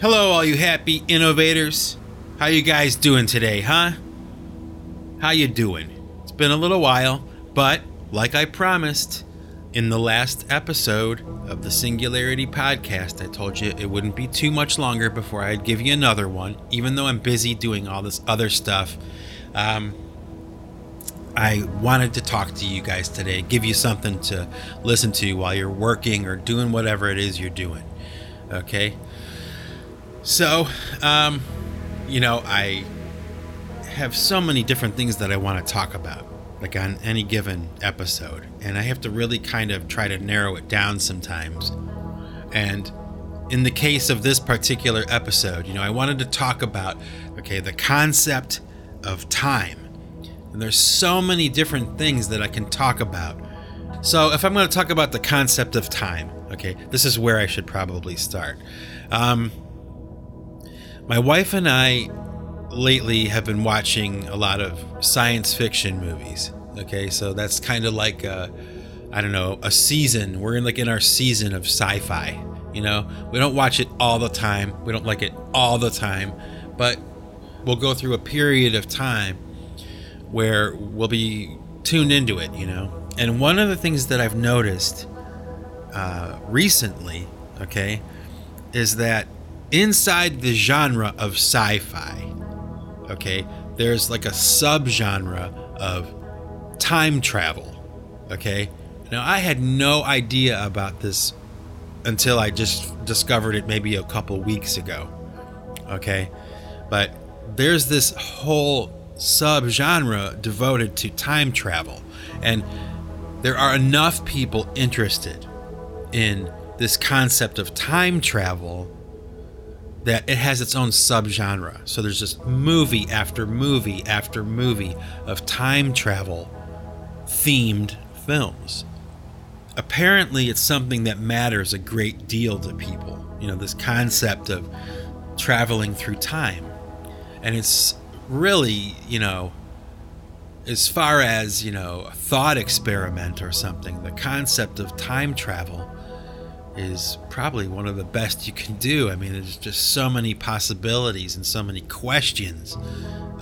Hello, all you happy innovators. How you guys doing today, huh? How you doing? It's been a little while, but like I promised in the last episode of the Singularity podcast, I told you it wouldn't be too much longer before I'd give you another one, even though I'm busy doing all this other stuff. Um, I wanted to talk to you guys today, give you something to listen to while you're working or doing whatever it is you're doing. Okay? So, um, you know, I have so many different things that I want to talk about, like on any given episode, and I have to really kind of try to narrow it down sometimes. And in the case of this particular episode, you know, I wanted to talk about, okay, the concept of time. And there's so many different things that I can talk about. So, if I'm going to talk about the concept of time, okay, this is where I should probably start. Um, my wife and I lately have been watching a lot of science fiction movies. Okay, so that's kind of like I I don't know, a season. We're in like in our season of sci-fi. You know, we don't watch it all the time. We don't like it all the time, but we'll go through a period of time where we'll be tuned into it. You know, and one of the things that I've noticed uh, recently, okay, is that inside the genre of sci-fi, okay, there's like a subgenre of time travel. Okay. Now I had no idea about this until I just discovered it maybe a couple weeks ago. Okay. But there's this whole subgenre devoted to time travel. And there are enough people interested in this concept of time travel that it has its own subgenre. So there's just movie after movie after movie of time travel themed films. Apparently, it's something that matters a great deal to people. You know, this concept of traveling through time. And it's really, you know, as far as, you know, a thought experiment or something, the concept of time travel is probably one of the best you can do. I mean, there's just so many possibilities and so many questions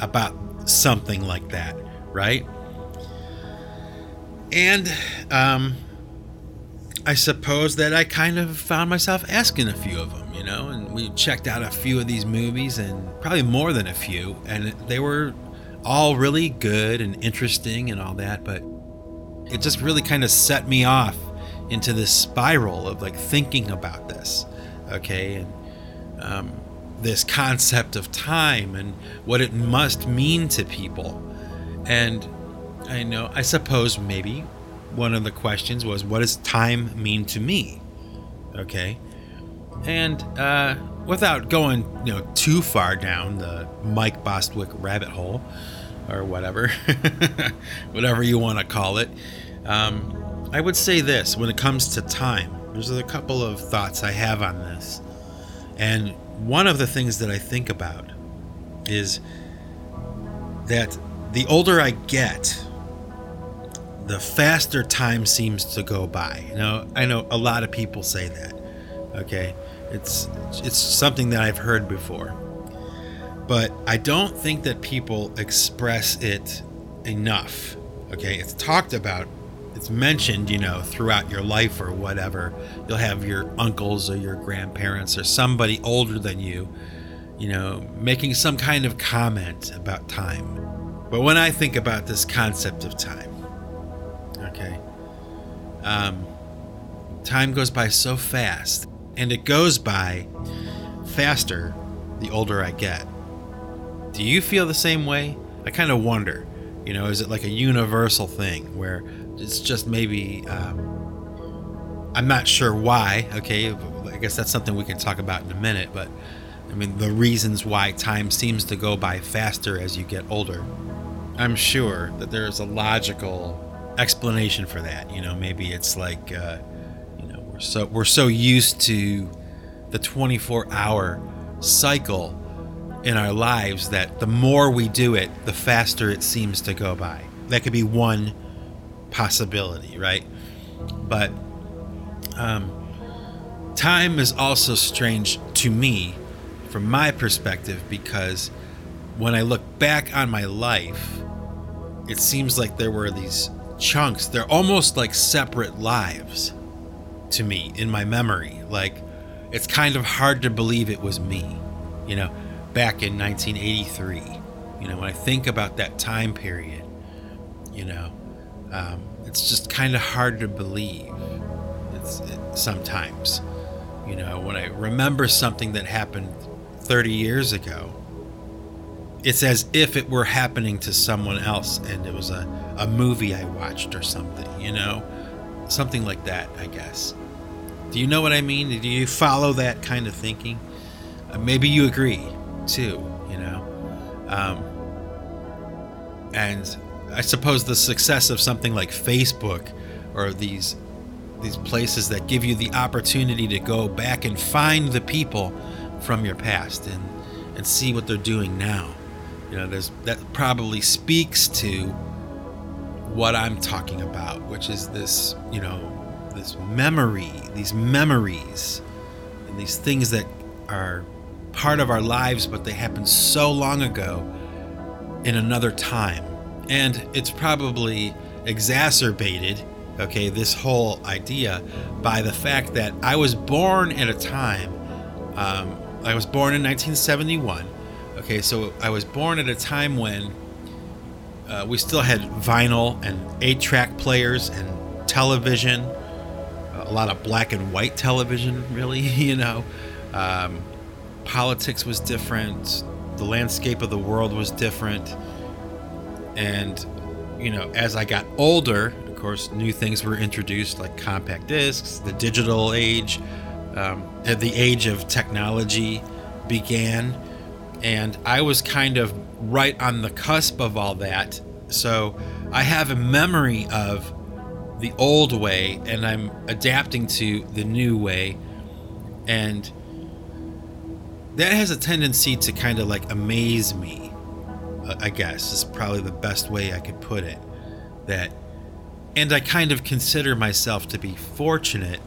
about something like that, right? And um, I suppose that I kind of found myself asking a few of them, you know, and we checked out a few of these movies and probably more than a few, and they were all really good and interesting and all that, but it just really kind of set me off into this spiral of like thinking about this, okay, and um, this concept of time and what it must mean to people. And I know, I suppose maybe one of the questions was, what does time mean to me? Okay. And uh, without going, you know, too far down the Mike Bostwick rabbit hole or whatever, whatever you want to call it, um, I would say this when it comes to time, there's a couple of thoughts I have on this. And one of the things that I think about is that the older I get, the faster time seems to go by. You know, I know a lot of people say that. Okay? It's it's something that I've heard before. But I don't think that people express it enough. Okay? It's talked about it's mentioned, you know, throughout your life or whatever. You'll have your uncles or your grandparents or somebody older than you, you know, making some kind of comment about time. But when I think about this concept of time, okay, um, time goes by so fast, and it goes by faster the older I get. Do you feel the same way? I kind of wonder. You know, is it like a universal thing where it's just maybe um, I'm not sure why. Okay, I guess that's something we can talk about in a minute. But I mean, the reasons why time seems to go by faster as you get older. I'm sure that there's a logical explanation for that. You know, maybe it's like, uh, you know, we're so we're so used to the 24 hour cycle in our lives that the more we do it, the faster it seems to go by. That could be one possibility, right? But um, time is also strange to me from my perspective because when I look back on my life, it seems like there were these chunks. They're almost like separate lives to me in my memory. Like it's kind of hard to believe it was me, you know, back in 1983. You know, when I think about that time period, you know, um, it's just kind of hard to believe. It's it, sometimes, you know, when I remember something that happened 30 years ago, it's as if it were happening to someone else and it was a, a movie I watched or something, you know? Something like that, I guess. Do you know what I mean? Do you follow that kind of thinking? Uh, maybe you agree too, you know? Um, and I suppose the success of something like Facebook or these these places that give you the opportunity to go back and find the people from your past and and see what they're doing now. You know, there's that probably speaks to what I'm talking about, which is this, you know, this memory, these memories, and these things that are part of our lives, but they happened so long ago in another time. And it's probably exacerbated, okay, this whole idea by the fact that I was born at a time, um, I was born in 1971. Okay, so I was born at a time when uh, we still had vinyl and eight track players and television a lot of black and white television, really, you know. Um, politics was different, the landscape of the world was different. And, you know, as I got older, of course, new things were introduced like compact discs, the digital age, um, the age of technology began. And I was kind of right on the cusp of all that. So I have a memory of the old way and I'm adapting to the new way. And that has a tendency to kind of like amaze me, I guess, is probably the best way I could put it. That, and I kind of consider myself to be fortunate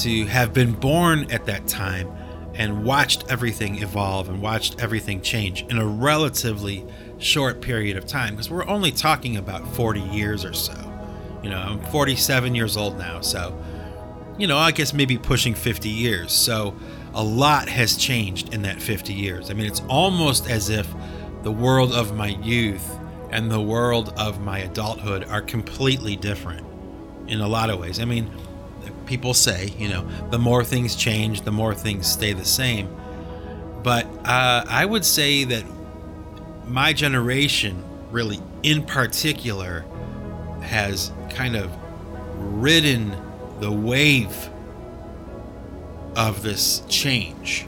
to have been born at that time and watched everything evolve and watched everything change in a relatively short period of time because we're only talking about 40 years or so. You know, I'm 47 years old now, so you know, I guess maybe pushing 50 years. So a lot has changed in that 50 years. I mean, it's almost as if the world of my youth and the world of my adulthood are completely different in a lot of ways. I mean, people say, you know, the more things change, the more things stay the same. But uh, I would say that my generation, really in particular, has kind of ridden the wave of this change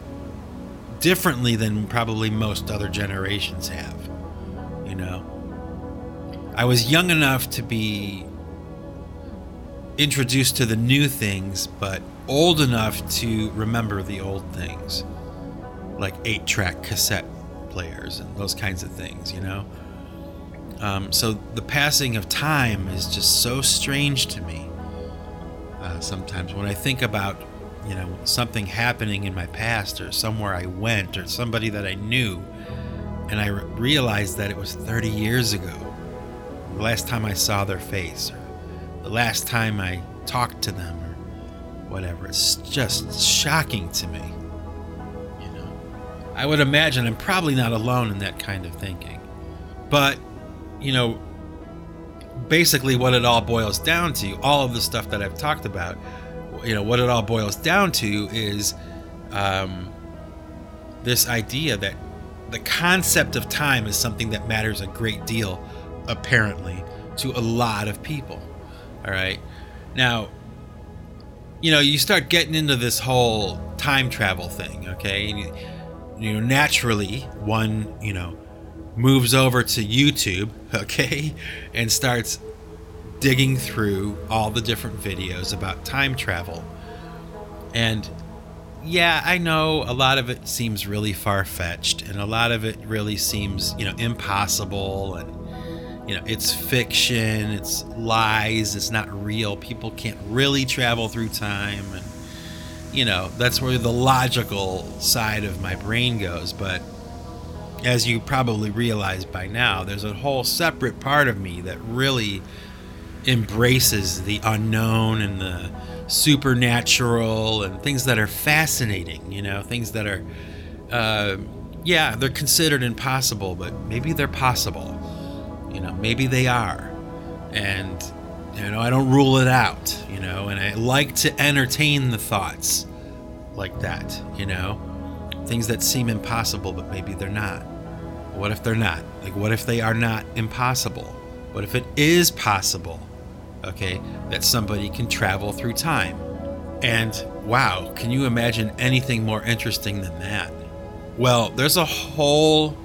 differently than probably most other generations have. You know, I was young enough to be introduced to the new things, but old enough to remember the old things, like eight track cassette players and those kinds of things, you know? Um, so the passing of time is just so strange to me. Uh, sometimes when I think about, you know, something happening in my past or somewhere I went or somebody that I knew, and I re- realized that it was 30 years ago, the last time I saw their face, or the last time I talked to them, or whatever. It's just shocking to me. You know, I would imagine I'm probably not alone in that kind of thinking, but you know, basically what it all boils down to, all of the stuff that I've talked about, you know, what it all boils down to is um, this idea that the concept of time is something that matters a great deal, apparently, to a lot of people. All right. Now, you know, you start getting into this whole time travel thing, okay? You, you know, naturally, one, you know, moves over to YouTube, okay, and starts digging through all the different videos about time travel. And yeah, I know a lot of it seems really far fetched, and a lot of it really seems, you know, impossible, and you know, it's fiction, it's lies, it's not real. People can't really travel through time, and you know, that's where the logical side of my brain goes. But as you probably realize by now, there's a whole separate part of me that really embraces the unknown and the supernatural and things that are fascinating, you know, things that are, uh, yeah, they're considered impossible, but maybe they're possible. You know, maybe they are. And, you know, I don't rule it out, you know, and I like to entertain the thoughts like that, you know, things that seem impossible, but maybe they're not. What if they're not? Like, what if they are not impossible? What if it is possible? Okay, that somebody can travel through time. And wow, can you imagine anything more interesting than that? Well, there's a whole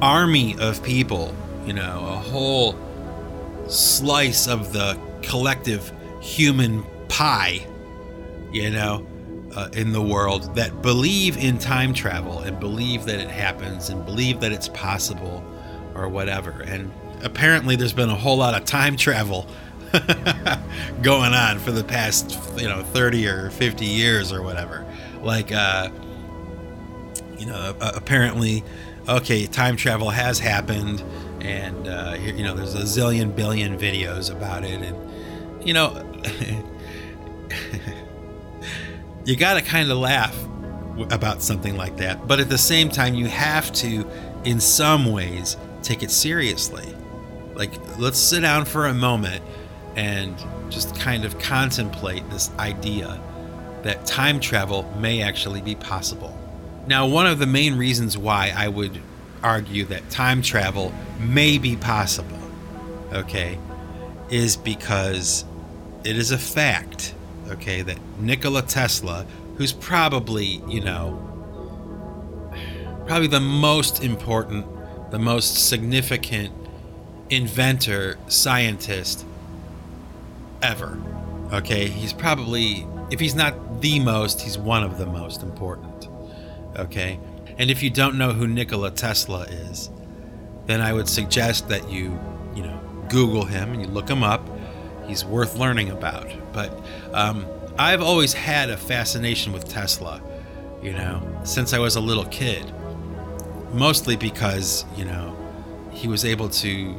army of people, you know, a whole slice of the collective human pie, you know, uh, in the world that believe in time travel and believe that it happens and believe that it's possible or whatever. And apparently there's been a whole lot of time travel going on for the past you know 30 or 50 years or whatever. Like uh you know apparently okay time travel has happened and uh you know there's a zillion billion videos about it and you know you got to kind of laugh about something like that but at the same time you have to in some ways take it seriously like, let's sit down for a moment and just kind of contemplate this idea that time travel may actually be possible. Now, one of the main reasons why I would argue that time travel may be possible, okay, is because it is a fact, okay, that Nikola Tesla, who's probably, you know, probably the most important, the most significant inventor, scientist ever. Okay, he's probably, if he's not the most, he's one of the most important. Okay, and if you don't know who Nikola Tesla is, then I would suggest that you, you know, Google him and you look him up. He's worth learning about. But um, I've always had a fascination with Tesla, you know, since I was a little kid. Mostly because, you know, he was able to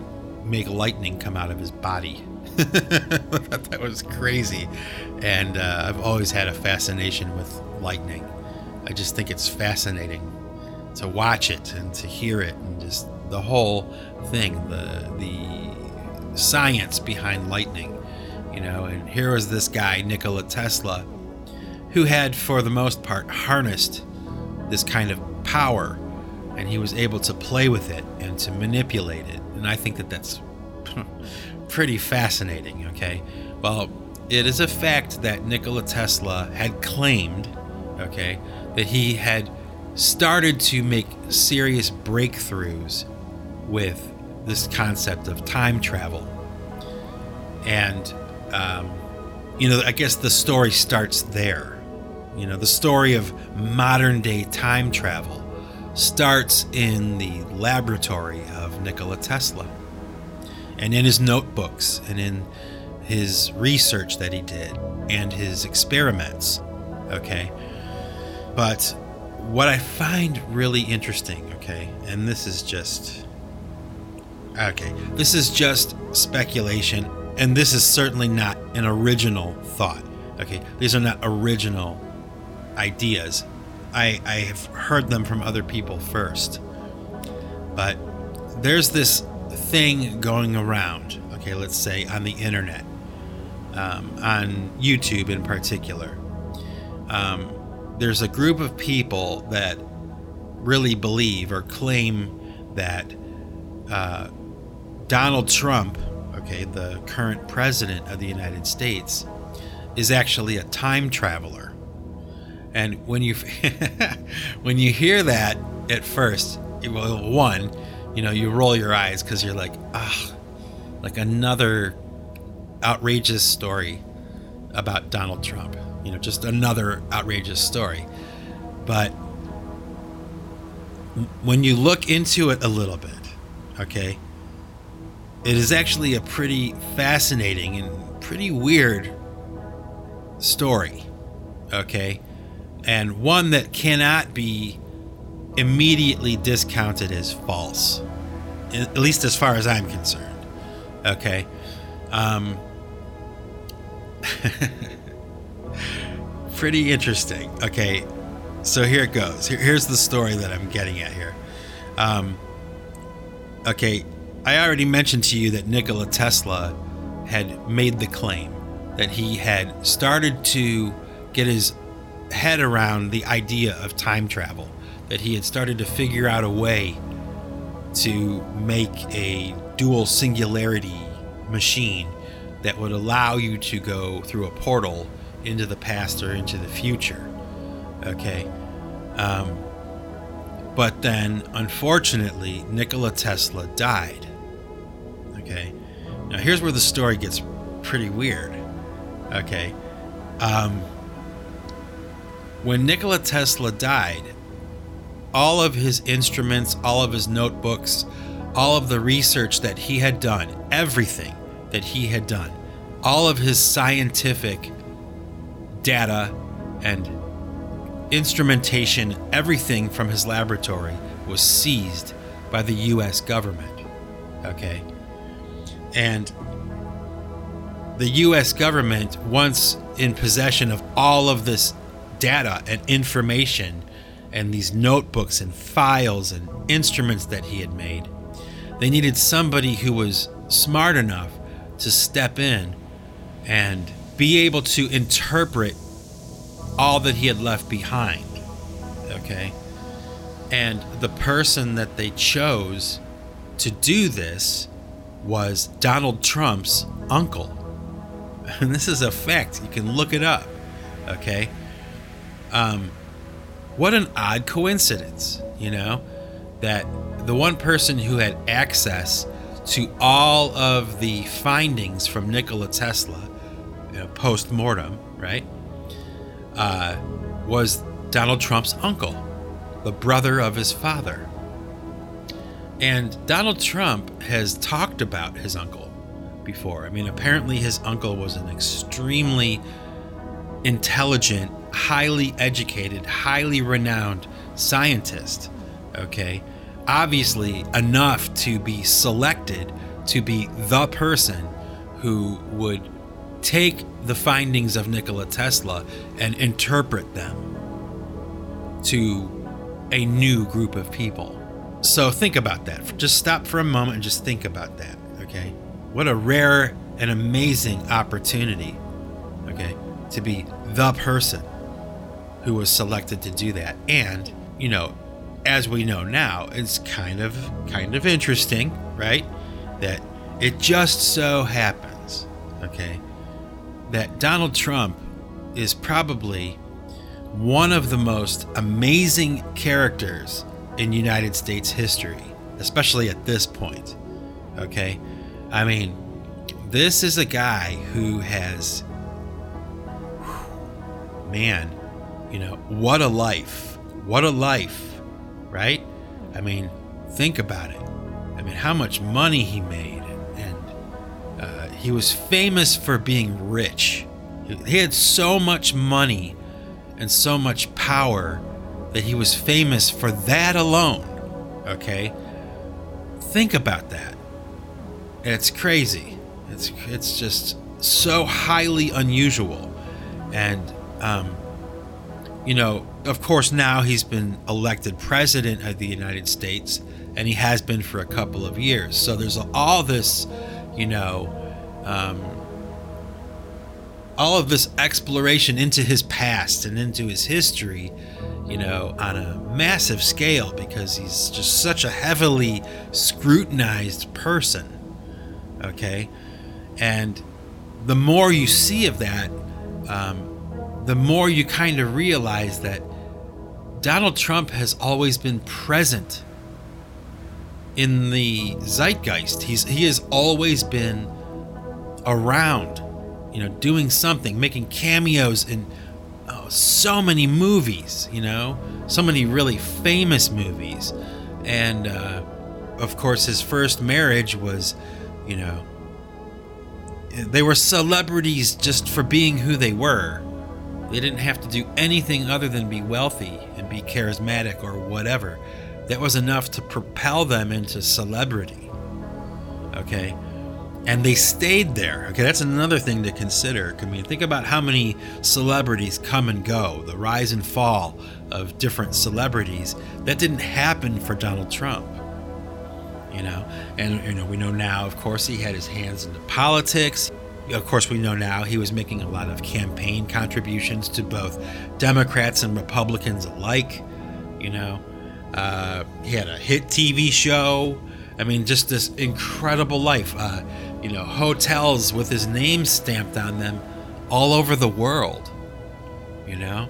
make lightning come out of his body. I thought that was crazy. And uh, I've always had a fascination with lightning. I just think it's fascinating to watch it and to hear it and just the whole thing, the the science behind lightning, you know. And here was this guy, Nikola Tesla, who had, for the most part, harnessed this kind of power, and he was able to play with it and to manipulate it and I think that that's pretty fascinating, okay? Well, it is a fact that Nikola Tesla had claimed, okay, that he had started to make serious breakthroughs with this concept of time travel. And, um, you know, I guess the story starts there. You know, the story of modern day time travel starts in the laboratory of Nikola Tesla and in his notebooks and in his research that he did and his experiments. Okay. But what I find really interesting, okay, and this is just. Okay, this is just speculation, and this is certainly not an original thought. Okay, these are not original ideas. I, I have heard them from other people first. But there's this thing going around, okay, let's say on the internet, um, on YouTube in particular. Um, there's a group of people that really believe or claim that uh, Donald Trump, okay, the current president of the United States, is actually a time traveler. And when you when you hear that at first, well, one, you know, you roll your eyes because you're like, ah, like another outrageous story about Donald Trump. You know, just another outrageous story. But when you look into it a little bit, okay, it is actually a pretty fascinating and pretty weird story. Okay? And one that cannot be immediately discounted as false, at least as far as I'm concerned. Okay? Um, pretty interesting. Okay, so here it goes. Here, here's the story that I'm getting at here. Um, okay, I already mentioned to you that Nikola Tesla had made the claim that he had started to get his head around the idea of time travel, that he had started to figure out a way to make a dual singularity machine that would allow you to go through a portal into the past or into the future. Okay. Um, but then, unfortunately, Nikola Tesla died. Okay. Now, here's where the story gets pretty weird. Okay. Um, when Nikola Tesla died, all of his instruments, all of his notebooks, all of the research that he had done, everything that he had done, all of his scientific data and instrumentation, everything from his laboratory was seized by the US government. Okay. And the US government, once in possession of all of this data and information and these notebooks and files and instruments that he had made, they needed somebody who was smart enough to step in and be able to interpret all that he had left behind. Okay? And the person that they chose to do this was Donald Trump's uncle. And this is a fact. You can look it up. Okay? Um, what an odd coincidence, you know, that the one person who had access to all of the findings from Nikola Tesla you know, post mortem, right, uh, was Donald Trump's uncle, the brother of his father. And Donald Trump has talked about his uncle before. I mean, apparently his uncle was an extremely intelligent, highly educated, highly renowned scientist. Okay. Obviously, enough to be selected to be the person who would take the findings of Nikola Tesla and interpret them to a new group of people. So think about that. Just stop for a moment and just think about that, okay? What a rare and amazing opportunity, okay, to be the person who was selected to do that. And, you know, as we know now, it's kind of kind of interesting, right? That it just so happens, okay, that Donald Trump is probably one of the most amazing characters in United States history, especially at this point. Okay? I mean, this is a guy who has man, you know, what a life. What a life, right? I mean, think about it. I mean, how much money he made And uh, he was famous for being rich. He had so much money and so much power that he was famous for that alone. Okay? Think about that. It's crazy. It's it's just so highly unusual. And um, you know, of course now he's been elected president of the United States and he has been for a couple of years. So there's all this, you know, um, all of this exploration into his past and into his history, you know, on a massive scale because he's just such a heavily scrutinized person. Okay? And the more you see of that, um, the more you kind of realize that Donald Trump has always been present in the zeitgeist. He's he has always been around, you know, doing something, making cameos in oh, so many movies, you know, so many really famous movies. And uh, of course, his first marriage was, you know, they were celebrities just for being who they were. They didn't have to do anything other than be wealthy and be charismatic or whatever. That was enough to propel them into celebrity. Okay? And they stayed there. Okay, that's another thing to consider. I mean, think about how many celebrities come and go, the rise and fall of different celebrities. That didn't happen for Donald Trump you know and you know we know now of course he had his hands into politics of course, we know now he was making a lot of campaign contributions to both Democrats and Republicans alike. You know, uh, he had a hit TV show. I mean, just this incredible life. Uh, you know, hotels with his name stamped on them all over the world. You know,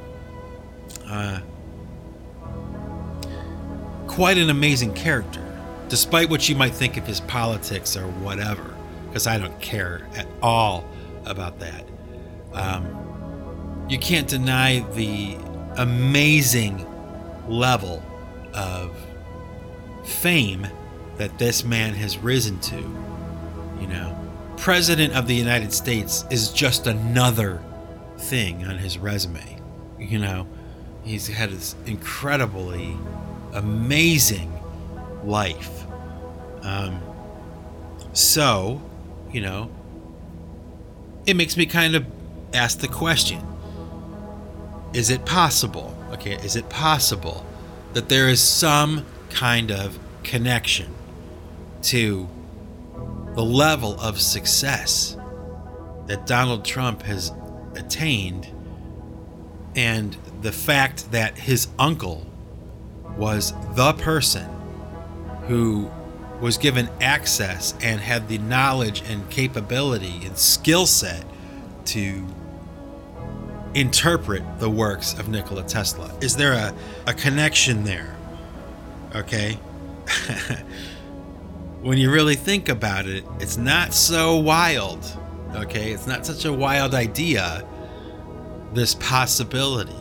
uh, quite an amazing character, despite what you might think of his politics or whatever because I don't care at all about that. Um, you can't deny the amazing level of fame that this man has risen to. You know, President of the United States is just another thing on his resume. You know, he's had this incredibly amazing life. Um, so, you know, it makes me kind of ask the question is it possible, okay, is it possible that there is some kind of connection to the level of success that Donald Trump has attained and the fact that his uncle was the person who was given access and had the knowledge and capability and skill set to interpret the works of Nikola Tesla. Is there a, a connection there? Okay. when you really think about it, it's not so wild. Okay. It's not such a wild idea, this possibility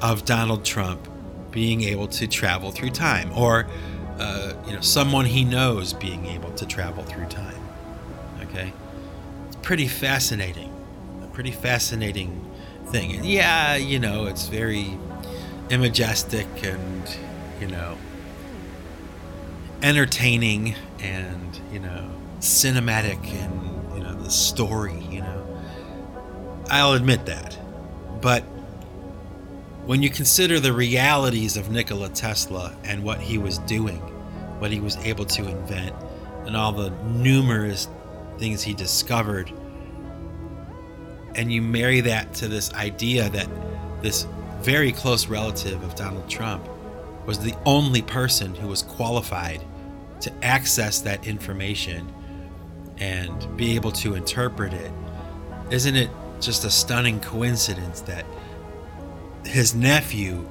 of Donald Trump being able to travel through time or uh, you know, someone he knows being able to travel through time. Okay, it's pretty fascinating, a pretty fascinating thing. And yeah, you know, it's very imagistic and you know entertaining and you know cinematic and you know the story. You know, I'll admit that, but when you consider the realities of Nikola Tesla and what he was doing, what he was able to invent, and all the numerous things he discovered, and you marry that to this idea that this very close relative of Donald Trump was the only person who was qualified to access that information and be able to interpret it, isn't it just a stunning coincidence that his nephew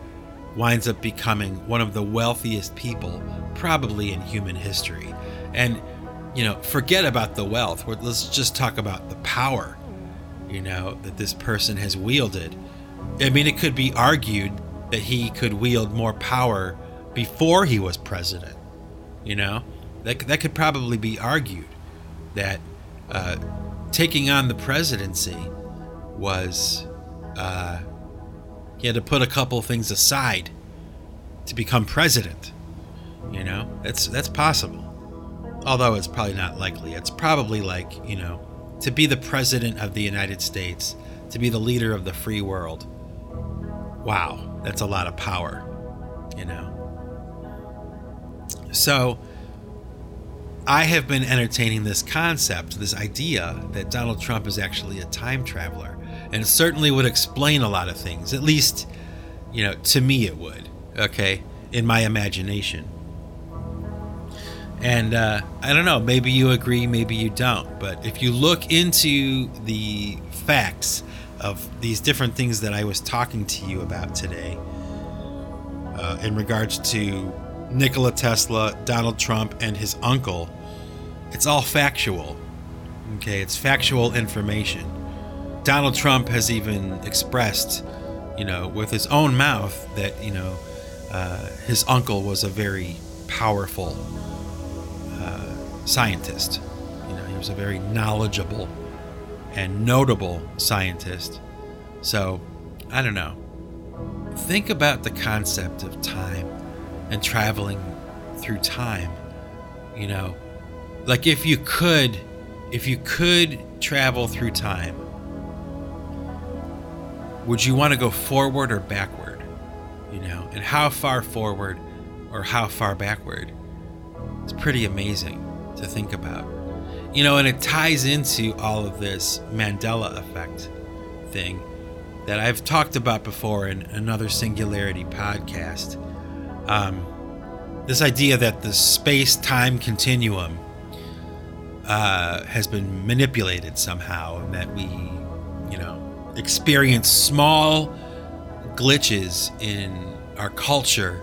winds up becoming one of the wealthiest people probably in human history. And, you know, forget about the wealth. Let's just talk about the power, you know, that this person has wielded. I mean, it could be argued that he could wield more power before he was president, you know? That, that could probably be argued that uh, taking on the presidency was. Uh, he had to put a couple things aside to become president. You know, that's that's possible. Although it's probably not likely. It's probably like, you know, to be the president of the United States, to be the leader of the free world. Wow, that's a lot of power, you know. So, I have been entertaining this concept, this idea that Donald Trump is actually a time traveler and certainly would explain a lot of things. At least, you know, to me it would. Okay, in my imagination. And uh, I don't know, maybe you agree, maybe you don't. But if you look into the facts of these different things that I was talking to you about today, uh, in regards to Nikola Tesla, Donald Trump, and his uncle, it's all factual. Okay, it's factual information. Donald Trump has even expressed, you know, with his own mouth that, you know, uh, his uncle was a very powerful uh, scientist. You know, he was a very knowledgeable and notable scientist. So I don't know. Think about the concept of time and traveling through time. You know, like if you could, if you could travel through time, would you want to go forward or backward? You know, and how far forward or how far backward? It's pretty amazing to think about. You know, and it ties into all of this Mandela effect thing that I've talked about before in another Singularity podcast. Um, this idea that the space time continuum uh, has been manipulated somehow, and that we, you know, experience small glitches in our culture.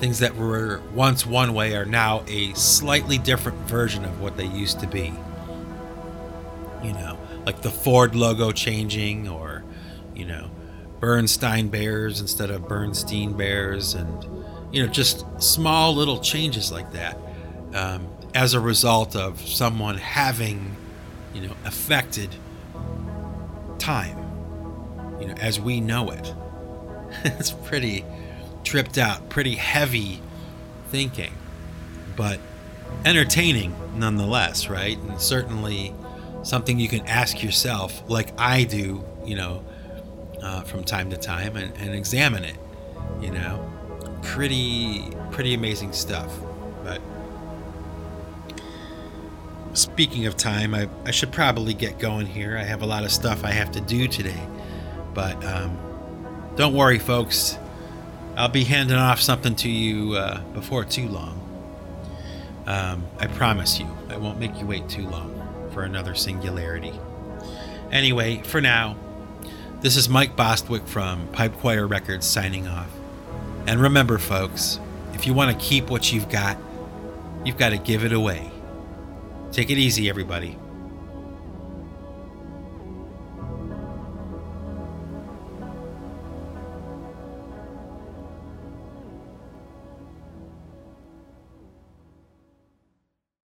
Things that were once one way are now a slightly different version of what they used to be. You know, like the Ford logo changing, or, you know, Bernstein Bears instead of Bernstein Bears, and, you know, just small little changes like that. Um, as a result of someone having, you know, affected time, you know, as we know it. it's pretty tripped out, pretty heavy thinking, but entertaining nonetheless, right? And certainly something you can ask yourself, like I do, you know, uh, from time to time, and, and examine it. You know, pretty pretty amazing stuff. But speaking of time, I, I should probably get going here. I have a lot of stuff I have to do today. But um, don't worry, folks. I'll be handing off something to you uh, before too long. Um, I promise you, I won't make you wait too long for another singularity. Anyway, for now, this is Mike Bostwick from Pipe Choir Records signing off. And remember, folks, if you want to keep what you've got, you've got to give it away. Take it easy, everybody.